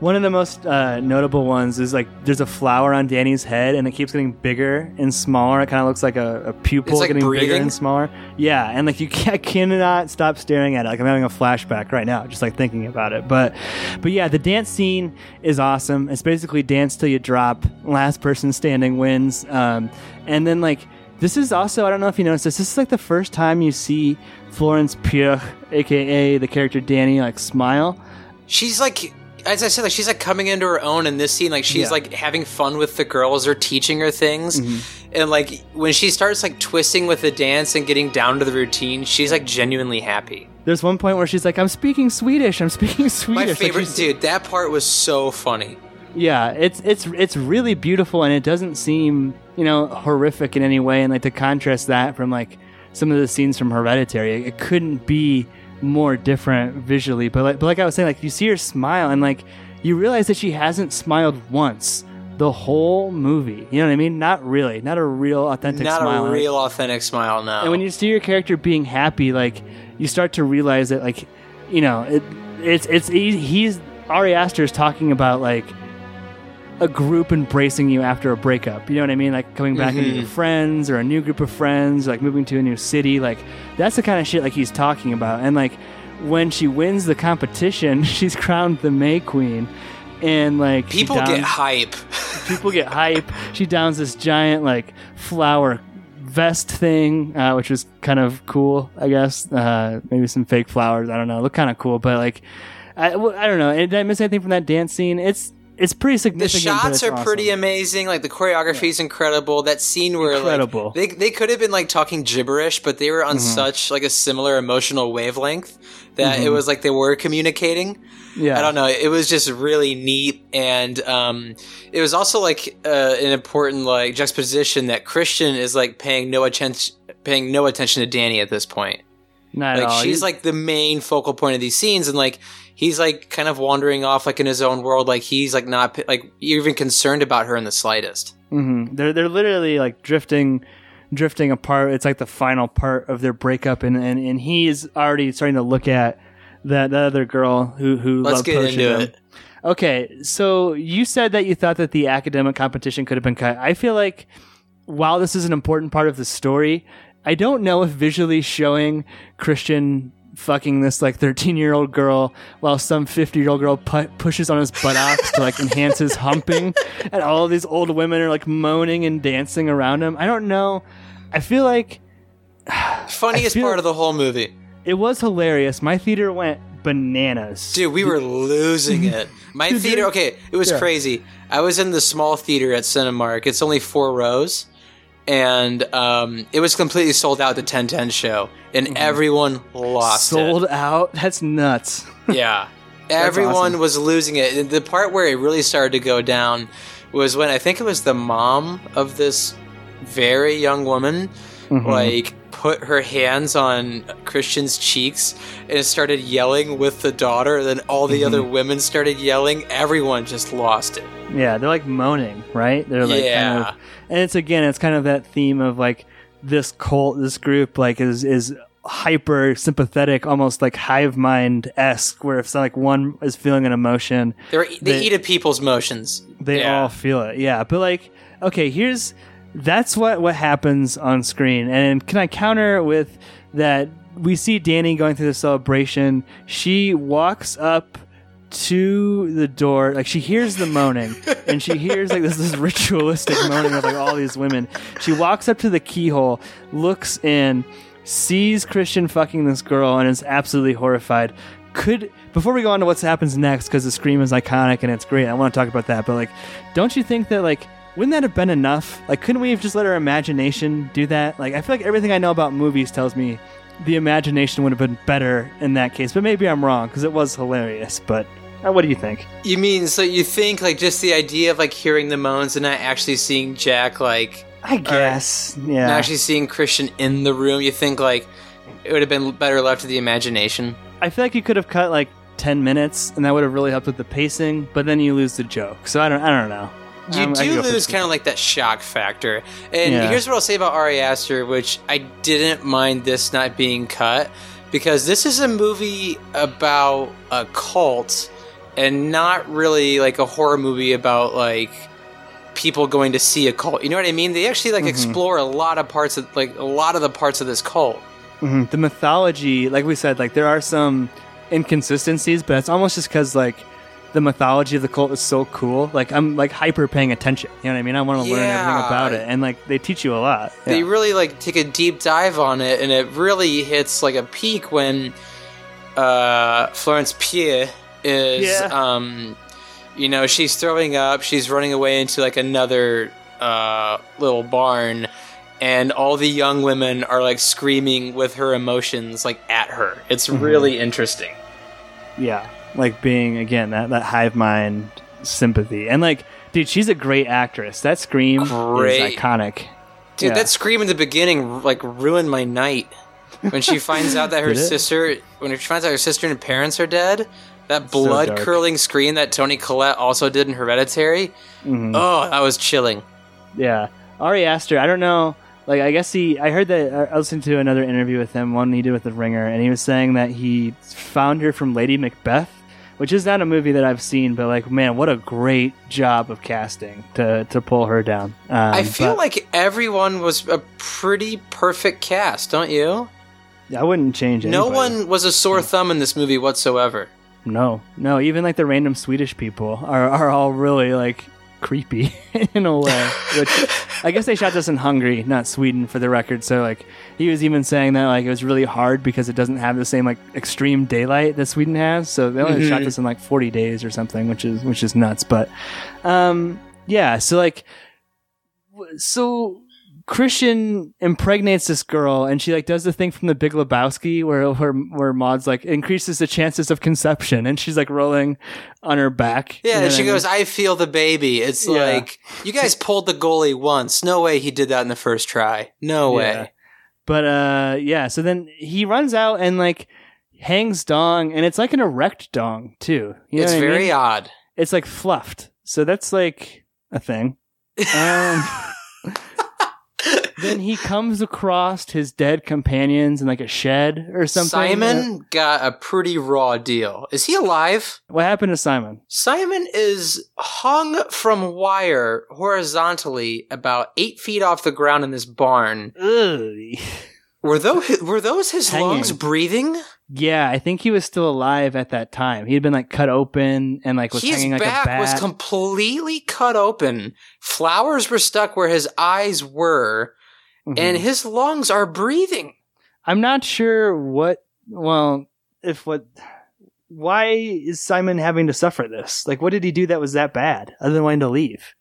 Speaker 1: One of the most uh, notable ones is like there's a flower on Danny's head, and it keeps getting bigger and smaller. It kind of looks like a, a pupil
Speaker 3: like
Speaker 1: getting bigger and smaller. Yeah, and like you can't, I cannot stop staring at it. Like I'm having a flashback right now, just like thinking about it. But, but yeah, the dance scene is awesome. It's basically dance till you drop. Last person standing wins. Um, and then like this is also I don't know if you noticed this. This is like the first time you see Florence Pugh, aka the character Danny, like smile.
Speaker 3: She's like, as I said, like she's like coming into her own in this scene. Like she's
Speaker 1: Yeah.
Speaker 3: like having fun with the girls or teaching her things.
Speaker 1: Mm-hmm.
Speaker 3: And like when she starts like twisting with the dance and getting down to the routine, she's like genuinely happy.
Speaker 1: There's one point where she's like, "I'm speaking Swedish. I'm speaking Swedish."
Speaker 3: My favorite
Speaker 1: she's-
Speaker 3: dude. That part was so funny.
Speaker 1: Yeah, it's it's it's really beautiful, and it doesn't seem you know horrific in any way. And like to contrast that from like some of the scenes from Hereditary, it couldn't be more different visually. But like but like I was saying, like you see her smile, and like you realize that she hasn't smiled once the whole movie. You know what I mean? Not really, not a real authentic
Speaker 3: Not
Speaker 1: smile.
Speaker 3: a real authentic smile. No.
Speaker 1: And when you see your character being happy, like you start to realize that, like, you know, it, it's it's he's Ari Aster is talking about like a group embracing you after a breakup. You know what I mean? Like coming back into
Speaker 3: Mhm.
Speaker 1: your friends or a new group of friends, like moving to a new city. Like that's the kind of shit like he's talking about. And like when she wins the competition, she's crowned the May Queen. And like
Speaker 3: people get hype.
Speaker 1: people get hype. She downs this giant like flower vest thing, uh, which was kind of cool, I guess. Uh, maybe some fake flowers. I don't know. Look kind of cool, but like, I, well, I don't know. Did I miss anything from that dance scene? It's it's pretty
Speaker 3: the
Speaker 1: significant. but
Speaker 3: shots are
Speaker 1: awesome.
Speaker 3: pretty amazing. Like the choreography is incredible. That scene where
Speaker 1: Incredible.
Speaker 3: like they they could have been like talking gibberish, but they were on
Speaker 1: Mm-hmm.
Speaker 3: such like a similar emotional wavelength that it was like they were communicating.
Speaker 1: Mm-hmm. Yeah,
Speaker 3: I don't know. It was just really neat, and um, it was also like uh, an important like juxtaposition that Christian is like paying no attention, paying no attention to Danny at this point.
Speaker 1: Not at
Speaker 3: Like
Speaker 1: all.
Speaker 3: she's like the main focal point of these scenes, and like he's like kind of wandering off like in his own world. Like he's like not like even concerned about her in the slightest.
Speaker 1: Mm-hmm. They're they're literally like drifting, drifting apart. It's like the final part of their breakup, and and, and he's already starting to look at that, that other girl who who
Speaker 3: Let's
Speaker 1: loved
Speaker 3: get into
Speaker 1: him.
Speaker 3: it.
Speaker 1: Okay, so you said that you thought that the academic competition could have been cut. I feel like while this is an important part of the story, I don't know if visually showing Christian fucking this like 13 year old girl while some 50 year old girl pu- pushes on his buttocks to like enhance his humping and all of these old women are like moaning and dancing around him. I don't know. I feel like
Speaker 3: Funniest
Speaker 1: feel-
Speaker 3: part of the whole movie,
Speaker 1: it was hilarious. My theater went bananas.
Speaker 3: dude. We were losing it. My theater, okay, it was
Speaker 1: Yeah.
Speaker 3: crazy. I was in the small theater at Cinemark. It's only four rows. And um, it was completely sold out the 1010 show, and everyone lost it.
Speaker 1: Mm-hmm. Sold out? That's nuts.
Speaker 3: Yeah. Everyone
Speaker 1: awesome.
Speaker 3: was losing it. The part where it really started to go down was when I think it was the mom of this very young woman,
Speaker 1: Mhm.
Speaker 3: like, put her hands on Christian's cheeks and started yelling with the daughter. Then all the
Speaker 1: Mm-hmm.
Speaker 3: other women started yelling. Everyone just lost it.
Speaker 1: Yeah, they're like moaning, right? They're like
Speaker 3: Yeah.
Speaker 1: kind of, and it's again, it's kind of that theme of like this cult, this group, like is is hyper sympathetic, almost like hive mind esque, where if like one is feeling an emotion,
Speaker 3: They're, they,
Speaker 1: They-
Speaker 3: eat at people's motions.
Speaker 1: they
Speaker 3: Yeah.
Speaker 1: all feel it. Yeah, but like, okay, here's that's what what happens on screen, and can I counter with that? We see Danny going through the celebration. She walks up to the door, like she hears the moaning, and she hears like this this ritualistic moaning of like all these women. She walks up to the keyhole, looks in, sees Christian fucking this girl, and is absolutely horrified. Could before we go on to what happens next, because the scream is iconic and it's great. I want to talk about that, but like, don't you think that like wouldn't that have been enough? Like, couldn't we have just let our imagination do that? Like, I feel like everything I know about movies tells me the imagination would have been better in that case. But maybe I'm wrong because it was hilarious. But uh, what do you think?
Speaker 3: You mean so you think like just the idea of like hearing the moans and not actually seeing Jack like
Speaker 1: I guess, yeah.
Speaker 3: not actually seeing Christian in the room? You think like it would have been better left to the imagination?
Speaker 1: I feel like you could have cut like ten minutes, and that would have really helped with the pacing. But then you lose the joke. So I don't, I don't know.
Speaker 3: You
Speaker 1: Um,
Speaker 3: do
Speaker 1: could go for
Speaker 3: lose kind of like that shock factor. And
Speaker 1: Yeah.
Speaker 3: here's what I'll say about Ari Aster, which I didn't mind this not being cut because this is a movie about a cult and not really like a horror movie about like people going to see a cult. You know what I mean? They actually like
Speaker 1: Mm-hmm.
Speaker 3: explore a lot of parts of like a lot of the parts of this cult.
Speaker 1: Mhm. The mythology, like we said, like there are some inconsistencies, but it's almost just because like the mythology of the cult is so cool. Like I'm like hyper paying attention. You know what I mean? I want to learn everything about it, and like they teach you a lot.
Speaker 3: They really like take a deep dive on it, and it really hits like a peak when uh, Florence Pugh is,
Speaker 1: Yeah.
Speaker 3: um, you know, she's throwing up, she's running away into like another uh, little barn, and all the young women are like screaming with her emotions like at her. It's
Speaker 1: Mm-hmm.
Speaker 3: really interesting.
Speaker 1: yeah, like being again that that hive mind sympathy, and like dude, she's a great actress. That scream
Speaker 3: Great.
Speaker 1: is iconic.
Speaker 3: Dude,
Speaker 1: Yeah.
Speaker 3: that scream in the beginning like ruined my night. When she finds out that her sister, when she finds out her sister and parents are dead, that blood
Speaker 1: dark.
Speaker 3: curdling scream that Toni Collette also did in Hereditary.
Speaker 1: Mhm.
Speaker 3: Oh, that was chilling.
Speaker 1: Yeah, Ari Aster. I don't know. Like, I guess he. I heard that. I listened to another interview with him, one he did with the Ringer, and he was saying that he found her from Lady Macbeth, which is not a movie that I've seen, but like, man, what a great job of casting to to pull her down. Um,
Speaker 3: I feel
Speaker 1: but
Speaker 3: like everyone was a pretty perfect cast, don't you?
Speaker 1: I wouldn't change it.
Speaker 3: No one was a sore thumb in this movie whatsoever.
Speaker 1: No, no. Even like the random Swedish people are are all really like creepy in a way. Which I guess they shot this in Hungary, not Sweden, for the record. So like he was even saying that like it was really hard because it doesn't have the same like extreme daylight that Sweden has. So they only shot
Speaker 3: Mhm.
Speaker 1: this in like forty days or something, which is which is nuts. But um, yeah. So like so. Christian impregnates this girl, and she like does the thing from the Big Lebowski where where where Maude's like increases the chances of conception, and she's like rolling on her back.
Speaker 3: Yeah, and she goes, I feel the baby. It's
Speaker 1: Yeah.
Speaker 3: like, you guys pulled the goalie once. No way he did that in the first try. No way.
Speaker 1: Yeah. But uh, yeah. So then he runs out and like hangs dong, and it's like an erect dong too. You know
Speaker 3: it's
Speaker 1: I
Speaker 3: very
Speaker 1: mean?
Speaker 3: odd.
Speaker 1: It's like fluffed, so that's like a thing. Um, then he comes across his dead companions in like a shed or something.
Speaker 3: Simon uh, got a pretty raw deal. Is he alive?
Speaker 1: What happened to Simon?
Speaker 3: Simon is hung from wire horizontally about eight feet off the ground in this barn.
Speaker 1: Ugh.
Speaker 3: Were those were those his
Speaker 1: Hanging.
Speaker 3: lungs breathing?
Speaker 1: Yeah, I think he was still alive at that time. He had been like cut open and like was
Speaker 3: His
Speaker 1: hanging like a
Speaker 3: back
Speaker 1: bat.
Speaker 3: was completely cut open. Flowers were stuck where his eyes were,
Speaker 1: Mhm.
Speaker 3: and his lungs are breathing.
Speaker 1: I'm not sure what. Well, if what. Why is Simon having to suffer this? Like, what did he do that was that bad, other than wanting to leave?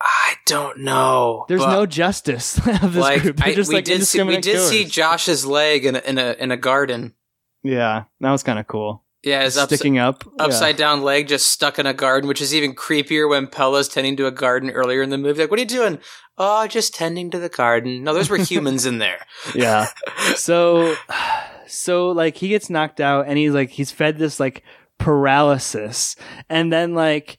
Speaker 3: I don't know.
Speaker 1: There's no justice of this
Speaker 3: like
Speaker 1: group.
Speaker 3: I,
Speaker 1: just
Speaker 3: we
Speaker 1: like
Speaker 3: did see we did see. Josh's leg in a, in a in a garden.
Speaker 1: Yeah, that was kind of cool.
Speaker 3: Yeah, his upside,
Speaker 1: Sticking up,
Speaker 3: upside down leg just stuck in a garden, which is even creepier when Pelle's tending to a garden earlier in the movie. Like, what are you doing? Oh, just tending to the garden. No, those were humans in there.
Speaker 1: yeah. So, so like he gets knocked out, and he's like he's fed this like paralysis, and then like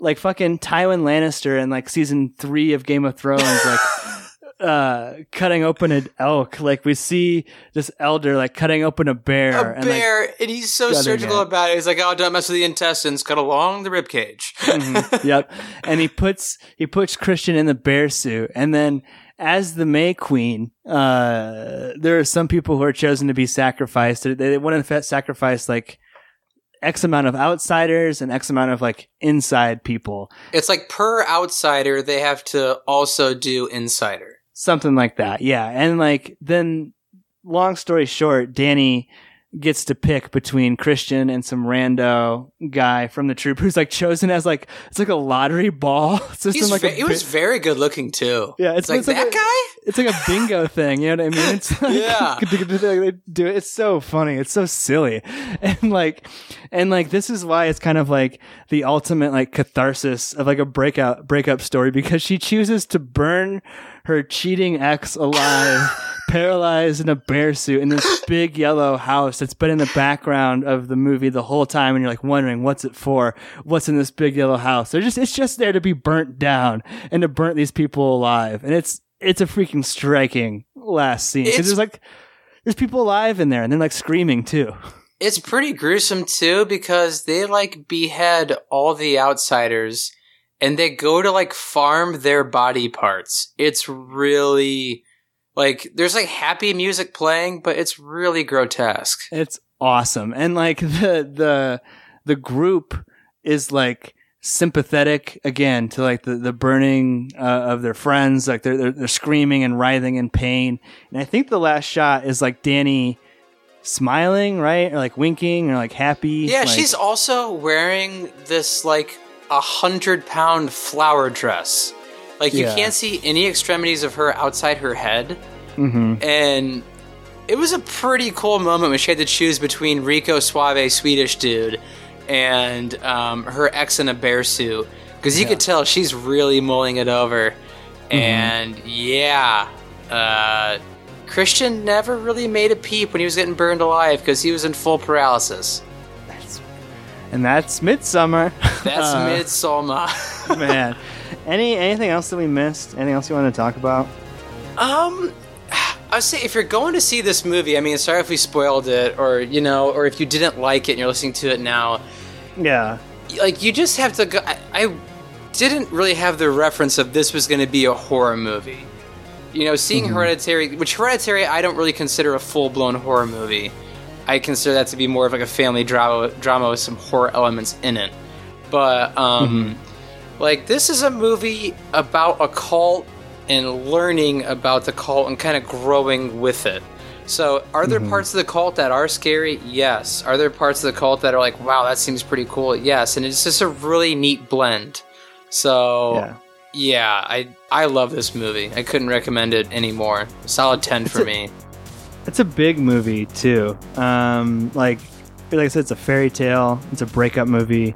Speaker 1: like fucking Tywin Lannister in like season three of Game of Thrones, like uh cutting open an elk. Like we see this elder like cutting open a bear.
Speaker 3: A
Speaker 1: and,
Speaker 3: bear, and he's so surgical
Speaker 1: it.
Speaker 3: about it. He's like, "Oh, don't mess with the intestines. Cut along the rib cage."
Speaker 1: Like, yep. And he puts he puts Christian in the bear suit, and then as the May Queen, uh, there are some people who are chosen to be sacrificed. They, they want to sacrifice like X amount of outsiders and X amount of like inside people.
Speaker 3: it's like per outsider, they have to also do insider.
Speaker 1: Something like that yeah and like then long story short danny gets to pick between christian and some rando guy from the troop who's like chosen as like it's like a lottery ball system like a
Speaker 3: was very good looking too.
Speaker 1: Yeah,
Speaker 3: it's,
Speaker 1: it's-
Speaker 3: like
Speaker 1: it's like
Speaker 3: that
Speaker 1: a-
Speaker 3: guy.
Speaker 1: it's like a bingo thing you know what i mean it's like,
Speaker 3: Yeah.
Speaker 1: they do it it's so funny it's so silly and like and like this is why it's kind of like the ultimate like catharsis of like a breakout breakup story because she chooses to burn her cheating ex alive paralyzed in a bear suit in this big yellow house that's been in the background of the movie the whole time and you're like wondering what's it for? What's in this big yellow house? They're just it's just there to be burnt down and to burn these people alive. And it's it's a freaking striking last scene because there's like there's people alive in there and they're like screaming too.
Speaker 3: It's pretty gruesome too because they like behead all the outsiders and they go to like farm their body parts. It's really like there's like happy music playing, but it's really grotesque.
Speaker 1: It's awesome. And like the the the group is like sympathetic again to like the the burning uh, of their friends like they're, they're they're screaming and writhing in pain and i think the last shot is like danny smiling right or like winking or like happy
Speaker 3: Yeah,
Speaker 1: like-
Speaker 3: she's also wearing this like a hundred pound flower dress. Like you
Speaker 1: Yeah.
Speaker 3: can't see any extremities of her outside her head.
Speaker 1: Mhm.
Speaker 3: And it was a pretty cool moment when she had to choose between Rico Suave, Swedish dude, and um, her ex in a bear suit. Because you could tell she's really mulling it over. And yeah, uh, Christian never really made a peep when he was getting burned alive because he was in full paralysis.
Speaker 1: and that's Midsommar
Speaker 3: That's
Speaker 1: Uh,
Speaker 3: Midsommar.
Speaker 1: man any anything else that we missed anything else you want to talk about
Speaker 3: Um, I would say if you're going to see this movie, I mean, sorry if we spoiled it, or you know, or if you didn't like it and you're listening to it now,
Speaker 1: yeah
Speaker 3: like you just have to go. I, I didn't really have the reference of this was going to be a horror movie. You know, seeing Hereditary, which Hereditary I don't really consider a full blown horror movie. I consider that to be more of like a family drama, drama with some horror elements in it. But um, like this is a movie about a cult and learning about the cult and kind of growing with it. So, are there parts of the cult that are scary? Yes. Are there parts of the cult that are like, wow, that seems pretty cool? Yes. And it's just a really neat blend. So,
Speaker 1: yeah
Speaker 3: yeah, I I love this movie. I couldn't recommend it anymore. Solid ten for
Speaker 1: a-
Speaker 3: me.
Speaker 1: It's a big movie too. Um, like, like I said, it's a fairy tale. It's a breakup movie.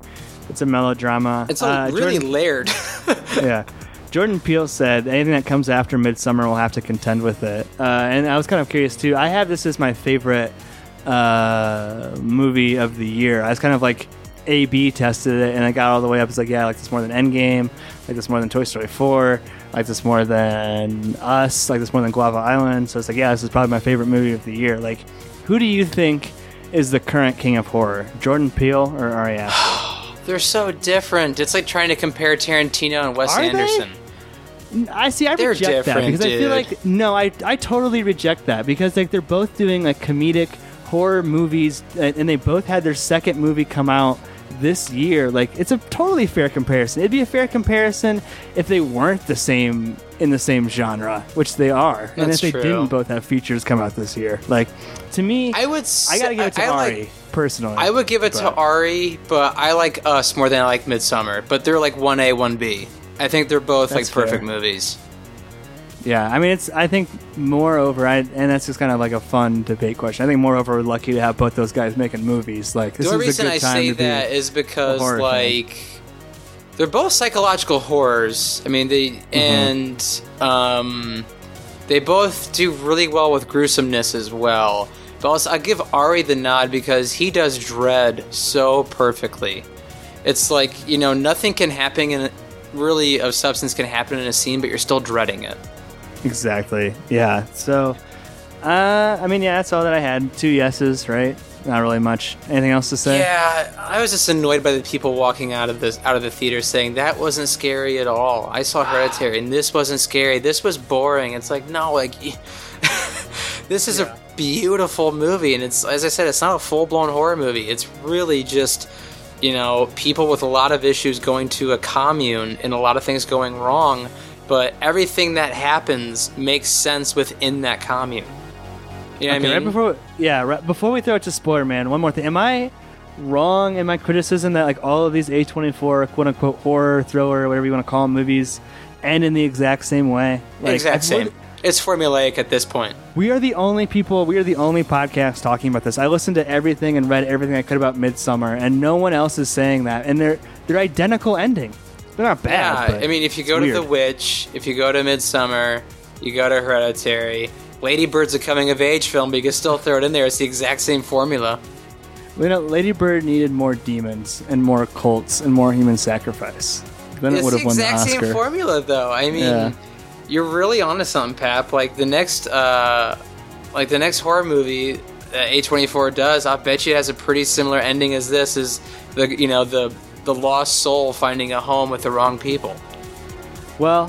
Speaker 1: It's a melodrama.
Speaker 3: It's a
Speaker 1: Uh,
Speaker 3: really
Speaker 1: Jordan,
Speaker 3: layered.
Speaker 1: yeah. Jordan Peele said anything that comes after Midsommar will have to contend with it. Uh, and I was kind of curious too. I have this as my favorite uh, movie of the year. I was kind of like A B tested it, and I got all the way up. It's like, yeah, I like this more than Endgame. I like this more than Toy Story 4. I like this more than Us. I like this more than Guava Island. So it's like, yeah, this is probably my favorite movie of the year. Like, who do you think is the current king of horror? Jordan Peele or Ari Aster?
Speaker 3: They're so different. It's like trying to compare Tarantino and Wes
Speaker 1: Are they?
Speaker 3: Anderson.
Speaker 1: I see. I
Speaker 3: They're
Speaker 1: reject that because I feel like no, I I totally reject that because like they're both doing like comedic horror movies, and they both had their second movie come out this year. Like it's a totally fair comparison. It'd be a fair comparison if they weren't the same in the same genre, which they are, and
Speaker 3: That's
Speaker 1: if they didn't both have features come out this year. Like to me,
Speaker 3: I
Speaker 1: I,
Speaker 3: would.
Speaker 1: gotta give it to
Speaker 3: I
Speaker 1: Ari
Speaker 3: Like,
Speaker 1: personally.
Speaker 3: I would give it to Ari, but I like Us more than I like Midsommar. But they're like one A, one B. I think they're both
Speaker 1: That's
Speaker 3: like perfect
Speaker 1: fair.
Speaker 3: movies.
Speaker 1: Yeah, I mean, it's. I think moreover, I, and that's just kind of like a fun debate question. I think moreover, we're lucky to have both those guys making movies. Like this
Speaker 3: the
Speaker 1: is a
Speaker 3: reason
Speaker 1: good
Speaker 3: I
Speaker 1: time
Speaker 3: say
Speaker 1: to be.
Speaker 3: that is because
Speaker 1: fan.
Speaker 3: like they're both psychological horrors. I mean, they
Speaker 1: Mm-hmm.
Speaker 3: and um, they both do really well with gruesomeness as well. But also, I give Ari the nod because he does dread so perfectly. It's like you know nothing can happen in really of substance can happen in a scene, but you're still dreading it.
Speaker 1: Exactly. Yeah. So, uh, I mean, yeah, that's all that I had. Two yeses, right? Not really much. Anything else to say?
Speaker 3: Yeah, I was just annoyed by the people walking out of this out of the theater saying that wasn't scary at all. I saw Hereditary and this wasn't scary. This was boring. It's like no, like this is a beautiful movie, and it's as I said, it's not a full blown horror movie. It's really just you know people with a lot of issues going to a commune and a lot of things going wrong, but everything that happens makes sense within that commune. You know what I mean?
Speaker 1: right before, yeah, right before we throw it to spoiler, man. One more thing. Am I wrong in my criticism that like all of these A24 quote unquote horror thriller, whatever you want to call them, movies, end in the exact same way? Like,
Speaker 3: exact
Speaker 1: I've-
Speaker 3: same. It's formulaic at this point.
Speaker 1: We are the only people. We are the only podcast talking about this. I listened to everything and read everything I could about Midsommar, and no one else is saying that. And they're they're identical ending. They're not bad.
Speaker 3: Yeah,
Speaker 1: but
Speaker 3: I mean, if you go to
Speaker 1: weird.
Speaker 3: The Witch, if you go to Midsommar, you go to Hereditary. Lady Bird's a coming of age film, but you can still throw it in there. It's the exact same formula.
Speaker 1: you know, Lady Bird needed more demons and more cults and more human sacrifice. Then it would have won the
Speaker 3: exact
Speaker 1: Oscar.
Speaker 3: same formula, though. I mean,
Speaker 1: Yeah.
Speaker 3: You're really onto something, Pap. Like the next, uh, like the next horror movie that A24 does, I bet you it has a pretty similar ending as this. Is the you know the the lost soul finding a home with the wrong people.
Speaker 1: Well,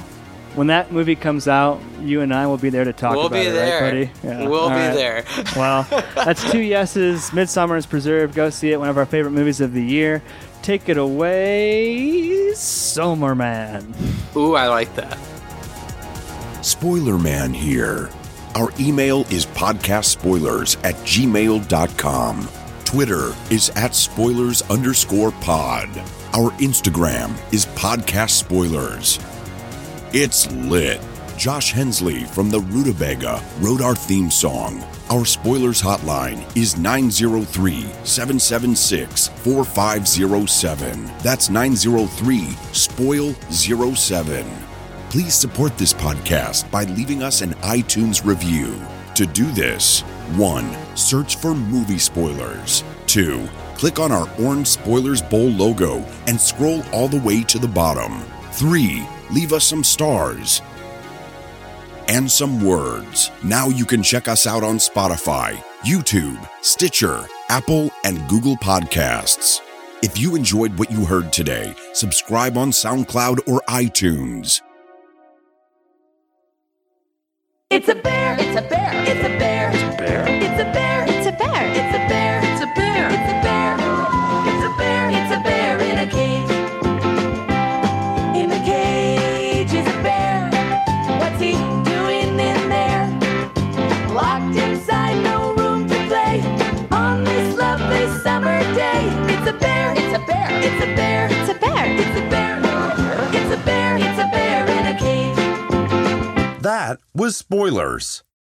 Speaker 1: when that movie comes out, you and I will be there to talk
Speaker 3: We'll
Speaker 1: about it,
Speaker 3: there.
Speaker 1: right, buddy? Yeah.
Speaker 3: We'll
Speaker 1: All
Speaker 3: be
Speaker 1: right.
Speaker 3: there.
Speaker 1: Well, that's two yeses. Midsommar is preserved. Go see it. One of our favorite movies of the year. Take it away, Somer Man.
Speaker 3: Ooh, I like that.
Speaker 4: Spoiler Man here. Our email is podcastspoilers at gmail.com. Twitter is at spoilers underscore pod. Our Instagram is podcast spoilers. It's lit. Josh Hensley from the Rutabaga wrote our theme song. Our spoilers hotline is 903 776 4507. That's 903 Spoil 07. Please support this podcast by leaving us an iTunes review. To do this, 1. Search for movie spoilers. 2. Click on our orange Spoilers Bowl logo and scroll all the way to the bottom. 3. Leave us some stars and some words. Now you can check us out on Spotify, YouTube, Stitcher, Apple, and Google Podcasts. If you enjoyed what you heard today, subscribe on SoundCloud or iTunes.
Speaker 2: It's a bear. It's a bear. It's a bear. It's a bear. It's a bear. It's a bear. It's a bear.
Speaker 5: That was spoilers.